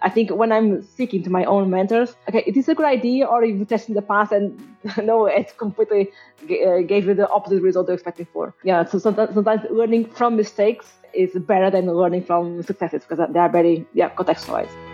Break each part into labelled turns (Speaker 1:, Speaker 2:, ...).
Speaker 1: I think when I'm speaking to my own mentors, okay, it is a good idea, or you've tested in the past and no, it completely uh, gave you the opposite result you're expecting for. Yeah, so sometimes, sometimes learning from mistakes is better than learning from successes because they are very yeah contextualized.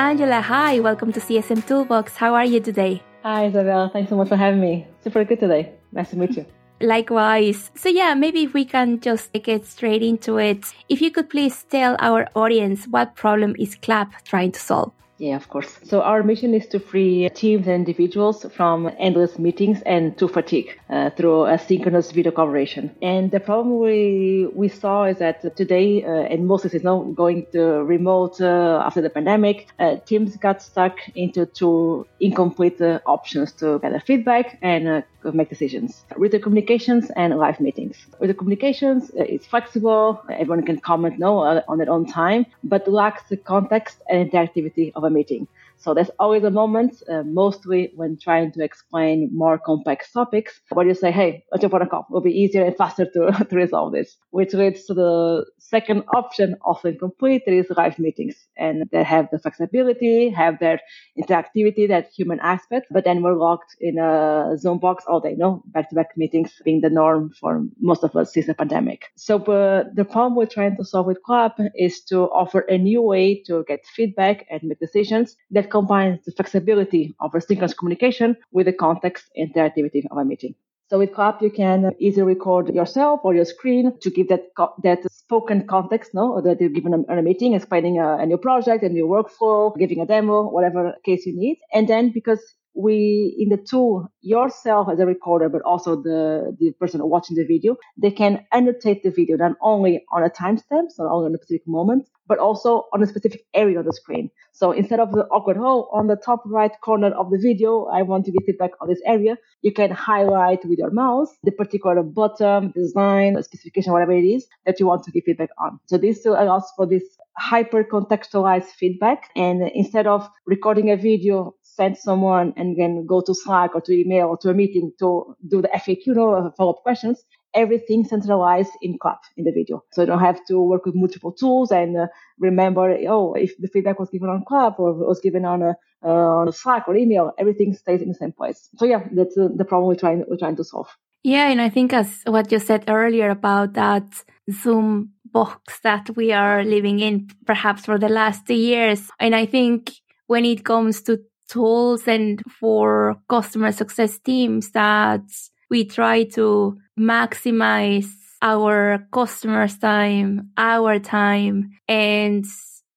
Speaker 2: Angela, hi, welcome to CSM Toolbox. How are you today?
Speaker 1: Hi, Isabel. Thanks so much for having me. Super good today. Nice to meet you.
Speaker 2: Likewise. So, yeah, maybe if we can just get straight into it. If you could please tell our audience what problem is Clap trying to solve?
Speaker 1: Yeah, of course. So our mission is to free teams and individuals from endless meetings and to fatigue uh, through asynchronous video collaboration. And the problem we we saw is that today, uh, and most is now going to remote uh, after the pandemic, uh, teams got stuck into two incomplete uh, options to gather feedback and uh, make decisions. Written communications and live meetings. Written communications uh, is flexible; everyone can comment no uh, on their own time, but lacks the context and interactivity of a meeting. So there's always a moment, uh, mostly when trying to explain more complex topics, where you say, hey, let's jump on a call. It'll be easier and faster to, to resolve this, which leads to the second option, often complete, that is live meetings. And they have the flexibility, have their interactivity, that human aspect, but then we're locked in a Zoom box all day, no? Back-to-back meetings being the norm for most of us since the pandemic. So uh, the problem we're trying to solve with Clap is to offer a new way to get feedback and make decisions that combines the flexibility of asynchronous communication with the context and interactivity of a meeting. So with Clap, you can easily record yourself or your screen to give that that spoken context, no, that you're given a, a meeting, explaining a, a, new project, a new workflow, giving a demo, whatever case you need. And then because we in the tool yourself as a recorder but also the the person watching the video they can annotate the video not only on a timestamp so not only on a specific moment but also on a specific area of the screen. So instead of the awkward oh on the top right corner of the video i want to give feedback on this area you can highlight with your mouse the particular button design specification whatever it is that you want to give feedback on. So this still allows for this hyper contextualized feedback and instead of recording a video send someone and then go to Slack or to email or to a meeting to do the FAQ, know, follow up questions, everything centralized in Clap in the video. So you don't have to work with multiple tools and uh, remember, oh, if the feedback was given on Clap or was given on a, uh, on a Slack or email, everything stays in the same place. So yeah, that's uh, the problem we're trying, we're trying to solve.
Speaker 2: Yeah, and I think as what you said earlier about that Zoom box that we are living in perhaps for the last two years. And I think when it comes to tools and for customer success teams that we try to maximize our customers' time, our time, and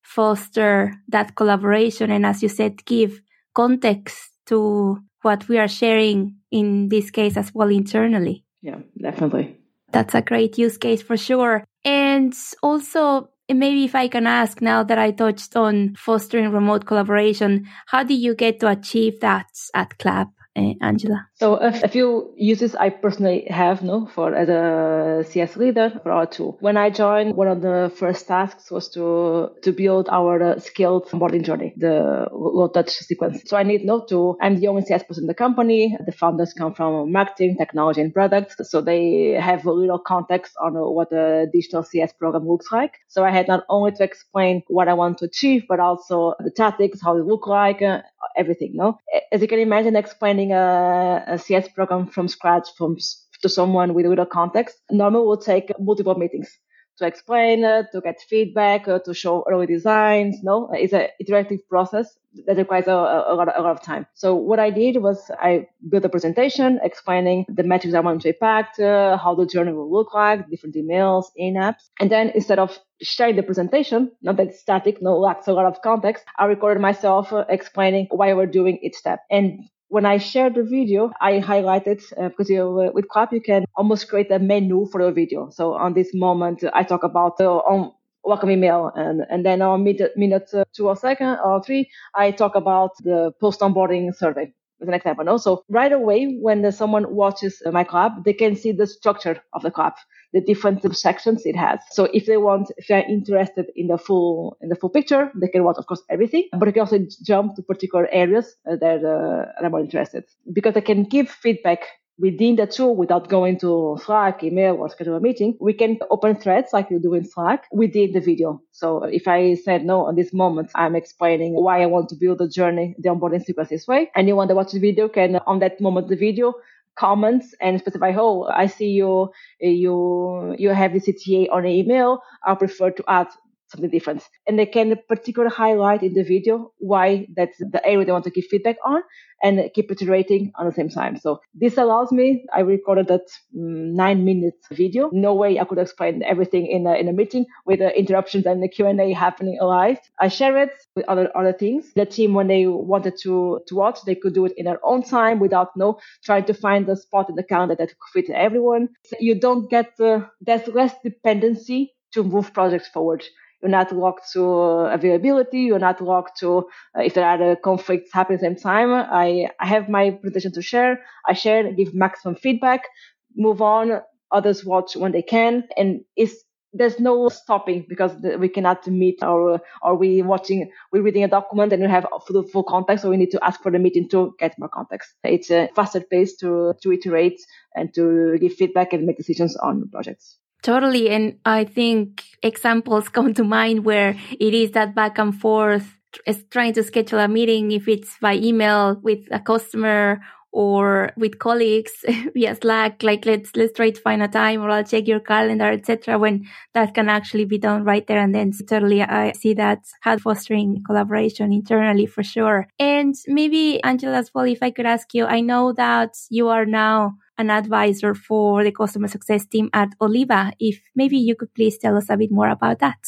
Speaker 2: foster that collaboration. And as you said, give context to what we are sharing in this case as well internally.
Speaker 1: Yeah, definitely.
Speaker 2: That's a great use case for sure. And also, maybe if I can ask now that I touched on fostering remote collaboration, how do you get to achieve that at Clap? uh, Angela?
Speaker 1: So a, few uses I personally have no for as a CS leader for our tool. When I joined, one of the first tasks was to to build our uh, skilled onboarding journey, the low touch sequence. So I need no to I'm the only CS person in the company. The founders come from marketing, technology, and products, so they have a little context on what a digital CS program looks like. So I had not only to explain what I want to achieve, but also the tactics, how it look like, uh, everything. No, as you can imagine, explaining a, a CS program from scratch from to someone with little context normally will take multiple meetings to explain it, to get feedback, uh, to show early designs. No, it's an iterative process that requires a, a, lot of, a lot of time. So what I did was I built a presentation explaining the metrics I want to impact, uh, how the journey will look like, different emails, in-apps. And then instead of sharing the presentation, not that static, no lacks a lot of context, I recorded myself uh, explaining why we're doing each step. And when I shared the video, I highlighted uh, because you, uh, with Clap you can almost create a menu for the video. So on this moment, I talk about the on welcome email, and and then on minute, minute uh, two or second or three, I talk about the post onboarding survey as an example. No? So right away, when someone watches my Clap, they can see the structure of the Clap the different sections it has. So if they want, if they're interested in the full in the full picture, they can watch, of course, everything. But they can also jump to particular areas that uh, are more interested because they can give feedback within the tool without going to Slack, email, or schedule a meeting, we can open threads like you do in Slack within the video. So if I said no at this moment, I'm explaining why I want to build the journey, the onboarding sequence this way. Anyone that watches the video can, on that moment, the video, comments and specify, oh, I see you, you, you have the CTA on email. I prefer to add something different. And they can particularly highlight in the video why that's the area they want to give feedback on and keep iterating on the same time. So this allows me, I recorded that um, nine minutes video. No way I could explain everything in a, in a meeting with the interruptions and the Q&A happening live. I share it with other, other things. The team, when they wanted to, to watch, they could do it in their own time without no trying to find the spot in the calendar that could fit everyone. So you don't get, uh, there's less dependency to move projects forward. You're not locked to availability. You're not locked to uh, if there are uh, conflicts happening at the same time. I, I have my presentation to share. I share, give maximum feedback, move on. Others watch when they can. And it's, there's no stopping because we cannot meet or or we watching we're reading a document and we have full, full context so we need to ask for the meeting to get more context it's a faster pace to to iterate and to give feedback and make decisions on projects
Speaker 2: Totally. And I think examples come to mind where it is that back and forth is trying to schedule a meeting if it's by email with a customer or with colleagues via Slack, like let's let's try to find a time or I'll check your calendar, etc. When that can actually be done right there and then. Totally, I see that how fostering collaboration internally for sure. And maybe Angela as well, if I could ask you, I know that you are now an advisor for the customer success team at Oliva. If maybe you could please tell us a bit more about that.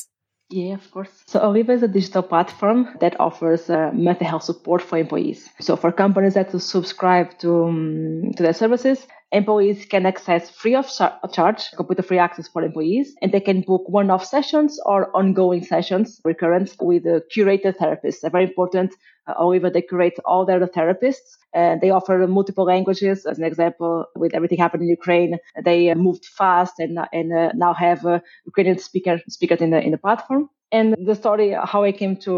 Speaker 1: Yeah, of course. So Oliva is a digital platform that offers uh, mental health support for employees. So for companies that subscribe to, um, to their services, employees can access free of charge computer free access for employees and they can book one-off sessions or ongoing sessions recurrent with a curated therapist. Very important uh, they curate all their therapists they offer multiple languages. As an example with everything happening in ukraine they moved fast and, and uh, now have uh, ukrainian speaker speakers in the in the platform and the story how I came to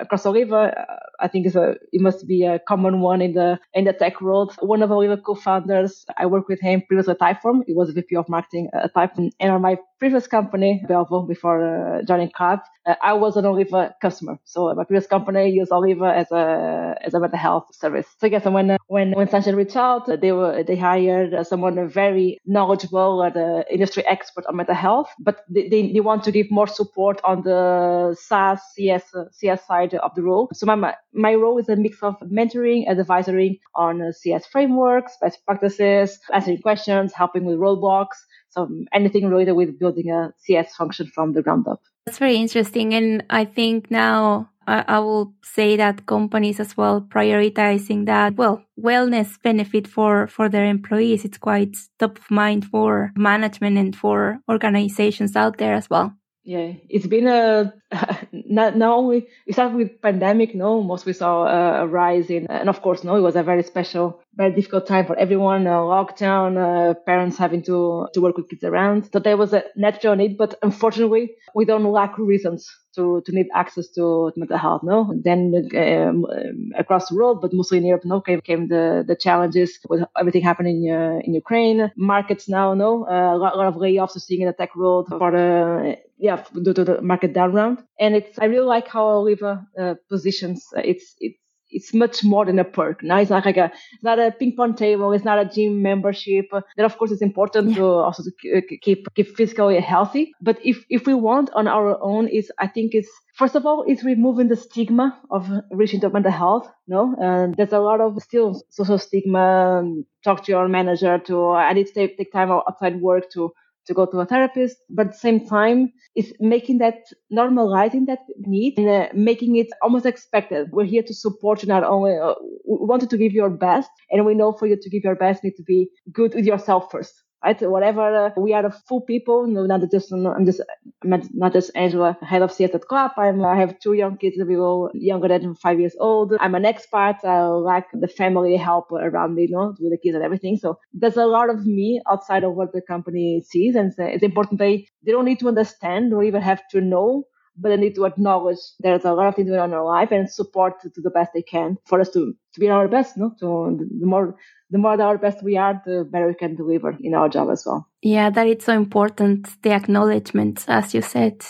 Speaker 1: uh, Cross Oliva, uh, I think is a it must be a common one in the in the tech world. One of Oliva co-founders, I worked with him previously at Typeform. He was VP of marketing at Typeform, and on my previous company, Belvo, before uh, joining Cloud, uh, I was an Oliva customer. So my previous company used Oliva as a as a mental health service. So guess when uh, when when Sunshine reached out, they were they hired uh, someone very knowledgeable, uh, the industry expert on mental health, but they, they, they want to give more support on the SaaS CS CS side of the role. So my my role is a mix of mentoring and advisory on CS frameworks, best practices, answering questions, helping with roadblocks. So anything related with building a CS function from the ground up.
Speaker 2: That's very interesting. And I think now I, I will say that companies as well prioritizing that, well, wellness benefit for, for their employees. It's quite top of mind for management and for organizations out there as well
Speaker 1: yeah it's been a not, not only it started with pandemic no most we saw a, a, rise in and of course no it was a very special very difficult time for everyone uh, lockdown uh, parents having to to work with kids around. So there was a natural need but unfortunately we don't lack reasons to, to need access to mental health no. Then um, across the world but mostly in europe no came, came the the challenges with everything happening in, uh, in ukraine. Markets now no uh, a lot, a lot of layoffs are seeing in the tech world for the yeah, due to the market down round. And it's, I really like how Oliva uh, positions. Uh, it's, it's, it's much more than a perk. Now it's not like a, it's not a ping pong table. It's not a gym membership. That of course is important yeah. to also to uh, keep keep physically healthy. But if if we want on our own, is I think it's first of all it's removing the stigma of reaching to mental health. No, and there's a lot of still social stigma. Talk to your manager. To I need to take, take time outside work to to go to a therapist, but at the same time, it's making that normalizing that need and uh, making it almost expected. We're here to support you not only, uh, we wanted to give your best, and we know for you to give your best, you need to be good with yourself first right? Whatever uh, we are a full people, no, not just I'm just not just Angela, head of CS at Clap. I'm I have two young kids, people younger than five years old. I'm an expert. I like the family help around me, you know, with the kids and everything. So there's a lot of me outside of what the company sees, and it's important they they don't need to understand or even have to know but they need to acknowledge there's a lot of things going on in our life and support to, to the best they can for us to, to be our best. No, to the more the more our best we are, the better we can deliver in our job as well.
Speaker 2: Yeah, that it's so important. The acknowledgement, as you said.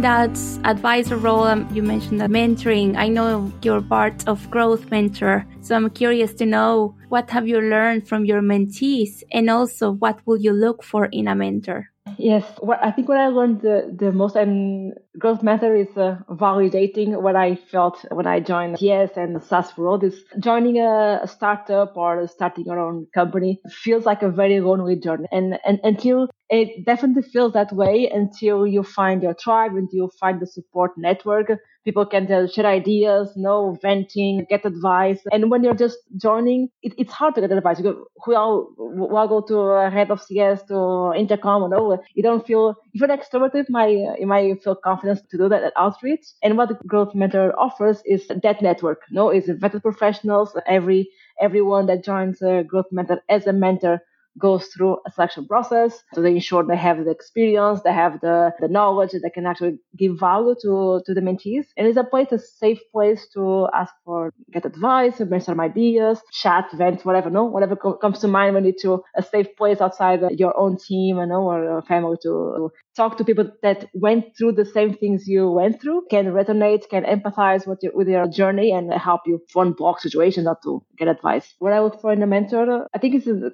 Speaker 2: In that advisor role, um, you mentioned the mentoring. I know you're part of Growth Mentor. So I'm curious to know what have you learned from your mentees and also what will you look for in a mentor?
Speaker 1: Yes, what I think what I learned the, the most and growth mentor is uh, validating what I felt when I joined CS and the SaaS world is joining a, a, startup or starting your own company feels like a very lonely journey. And, and until it definitely feels that way until you find your tribe, until you find the support network. People can share ideas, no venting, get advice. And when you're just joining, it, it's hard to get advice. You go, well, well, go to a head of CS, to intercom, or no, you don't feel, if you're extroverted, might, you might feel confidence to do that at outreach. And what the Growth Mentor offers is that network. No, it's vetted professionals. Every, everyone that joins a Growth Mentor as a mentor goes through a selection process. So they ensure they have the experience, they have the, the knowledge that they can actually give value to, to the mentees. And it's a place, a safe place to ask for, get advice, brainstorm ideas, chat, vent, whatever, no, whatever co- comes to mind when you to a safe place outside your own team, you know, or family to talk to people that went through the same things you went through, can resonate, can empathize with your, with your journey and help you from block situations or to get advice. What I look for in a mentor, I think it's a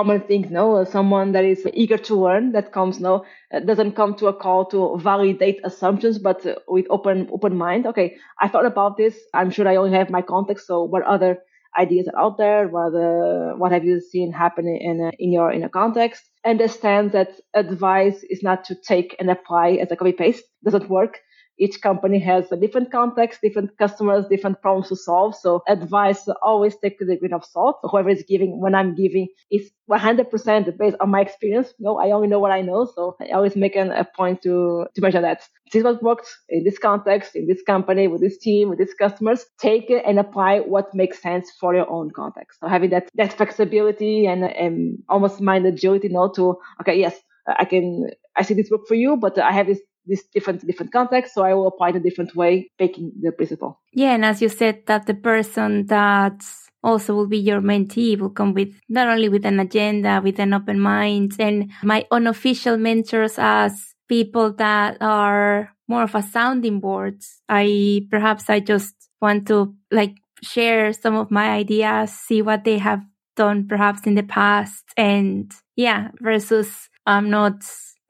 Speaker 1: common thing, no, someone that is eager to learn, that comes, no, doesn't come to a call to validate assumptions, but with open, open mind. Okay, I thought about this. I'm sure I only have my context. So what other ideas are out there? What, uh, what have you seen happen in, uh, in your, in a context? Understand that advice is not to take and apply as a copy paste. Doesn't work each company has a different context, different customers, different problems to solve. So advice always take with a grain of salt. Whoever is giving, when I'm giving, is 100% based on my experience. No, I only know what I know. So I always make an, a point to, to measure that. This is what worked in this context, in this company, with this team, with these customers. Take it and apply what makes sense for your own context. So having that, that flexibility and, and almost mind agility, you know, to, okay, yes, I can, I see this work for you, but I have this this different different context so i will apply it a different way taking the principle.
Speaker 2: Yeah and as you said that the person that also will be your mentee will come with not only with an agenda with an open mind and my unofficial mentors as people that are more of a sounding board. I perhaps i just want to like share some of my ideas see what they have done perhaps in the past and yeah versus i'm not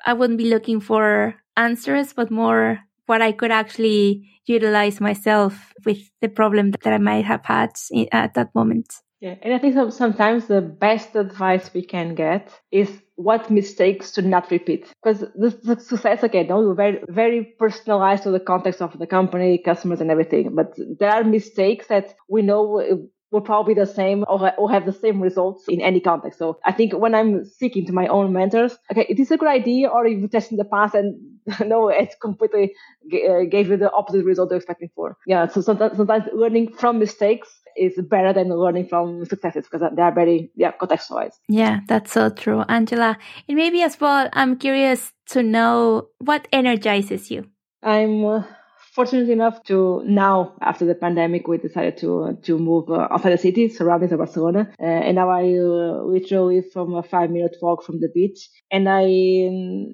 Speaker 2: i wouldn't be looking for answers, but more what I could actually utilize myself with the problem that I might have had at that moment.
Speaker 1: Yeah, and I think sometimes the best advice we can get is what mistakes to not repeat. Because the success, again, no, very, very personalized to the context of the company, customers, and everything. But there are mistakes that we know will probably be the same or, or have the same results in any context. So I think when I'm speaking to my own mentors, okay, it is a good idea or you've tested in the past and no, it completely g- uh, gave you the opposite result you're expecting for. Yeah. So sometimes, sometimes learning from mistakes is better than learning from successes because they are very, yeah, contextualized.
Speaker 2: Yeah, that's so true. Angela, and maybe as well, I'm curious to know what energizes you.
Speaker 1: I'm, uh, fortunate enough to now, after the pandemic, we decided to to move uh, outside the city, surrounding Barcelona, uh, and now I uh, literally from a five minute walk from the beach. And I,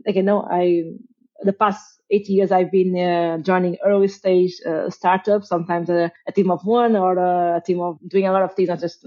Speaker 1: again, no, I the past eight years I've been uh, joining early stage uh, startups, sometimes a, a, team of one or a, a, team of doing a lot of things, not just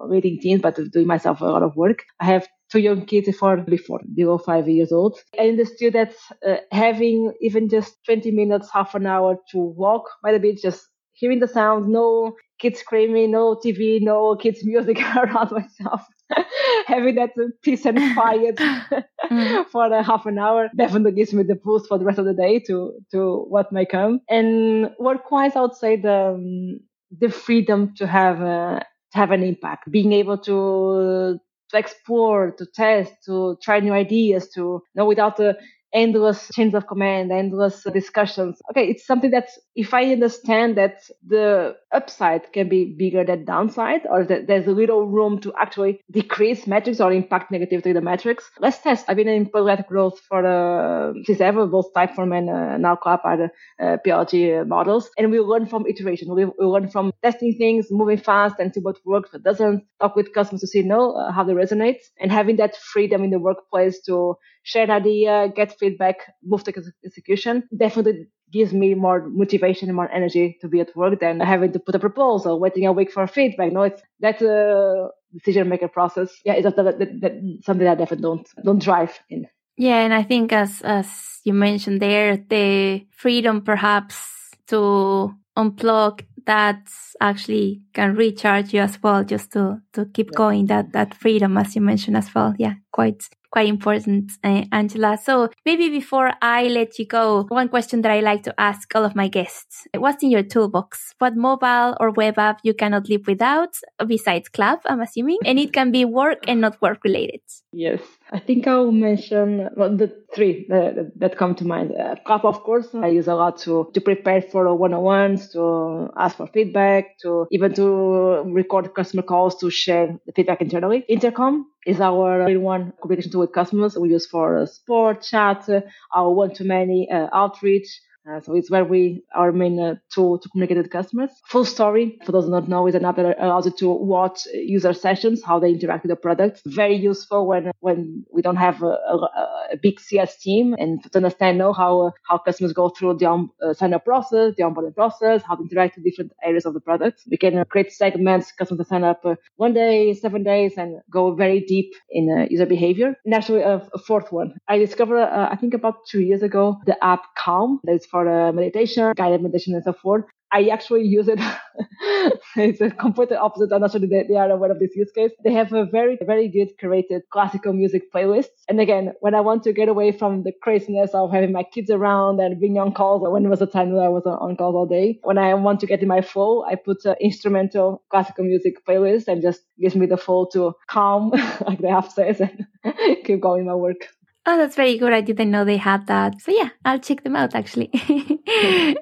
Speaker 1: uh, leading teams, but doing myself a lot of work. I have two young kids before before below five years old. I understood that uh, having even just 20 minutes, half an hour to walk by the beach, just hearing the sound, no kids screaming, no TV, no kids music around myself. having that peace and quiet mm. for a half an hour definitely gives me the boost for the rest of the day to to what may come. And work-wise, I would say the um, the freedom to have to have an impact, being able to to explore, to test, to try new ideas, to you know, without uh, endless chains of command, endless discussions. Okay, it's something that if I understand that the upside can be bigger than downside, or that there's a little room to actually decrease metrics or impact negatively the metrics, let's test. I've been in product growth for uh, since ever, both Typeform and uh, now Clap are the uh, PLG models, and we learn from iteration. We, we learn from testing things, moving fast, and see what works, what doesn't. Talk with customers to see no uh, how they resonate, and having that freedom in the workplace to share an idea, get feedback, move to execution, definitely gives me more motivation and more energy to be at work than having to put a proposal, waiting a week for feedback. No, it's that's a decision maker process. Yeah, it's that, that, that, something that I definitely don't don't drive in.
Speaker 2: Yeah, and I think as as you mentioned there, the freedom perhaps to unplug that actually can recharge you as well, just to to keep yeah. going. That that freedom, as you mentioned as well. Yeah, quite quite important, uh, Angela. So maybe before I let you go, one question that I like to ask all of my guests. What's in your toolbox? What mobile or web app you cannot live without besides Clap, I'm assuming? And it can be work and not work related.
Speaker 1: Yes. I think I'll mention well, the three that, that come to mind. Uh, Clap, of course, I use a lot to, to prepare for one-on-ones, to ask for feedback, to even to record customer calls to share the feedback internally. Intercom is our one communication tool with customers we use for uh, support, chat, our one-to-many uh, outreach, uh, so it's where we our main uh, tool to communicate with customers. FullStory for those who don't know, is another that allows you to watch user sessions, how they interact with the product. Very useful when when we don't have a, a, a big CS team and to understand know how uh, how customers go through the on, uh, sign up process, the onboarding process, how they interact with different areas of the product. We can uh, create segments, customers sign up uh, one day, seven days, and go very deep in user behavior. And actually, a fourth one, I discovered I think about two years ago the app Calm. That is for uh, meditation, guided meditation, and so forth. I actually use it. it's a completely opposite. I'm not sure they, they are aware of this use case. They have a very, very good curated classical music playlist. And again, when I want to get away from the craziness of having my kids around and being on calls, when it was a time that I was on calls all day, when I want to get in my flow, I put an instrumental classical music playlist and just gives me the flow to calm, like the app says, and keep going my work.
Speaker 2: Oh, that's very good. I didn't know they had that. So yeah, I'll check them out actually.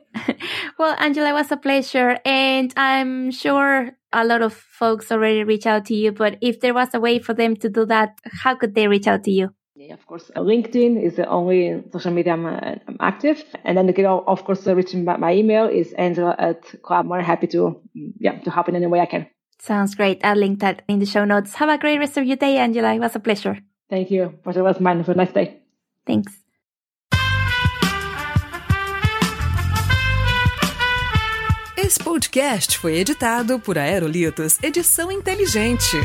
Speaker 2: well, Angela, it was a pleasure. And I'm sure a lot of folks already reach out to you, but if there was a way for them to do that, how could they reach out to you?
Speaker 1: Yeah, of course. LinkedIn is the only social media I'm, I'm active. And then, can, of course, reaching my, my email is angela at club. I'm happy to, yeah, to help in any way I can.
Speaker 2: Sounds great. I'll link that in the show notes. Have a great rest of your day, Angela. It was a pleasure.
Speaker 1: Thank you. Pleasure was mine. Have a nice day.
Speaker 2: Thanks.
Speaker 3: Esse podcast foi editado por Aerolitos Edição Inteligente.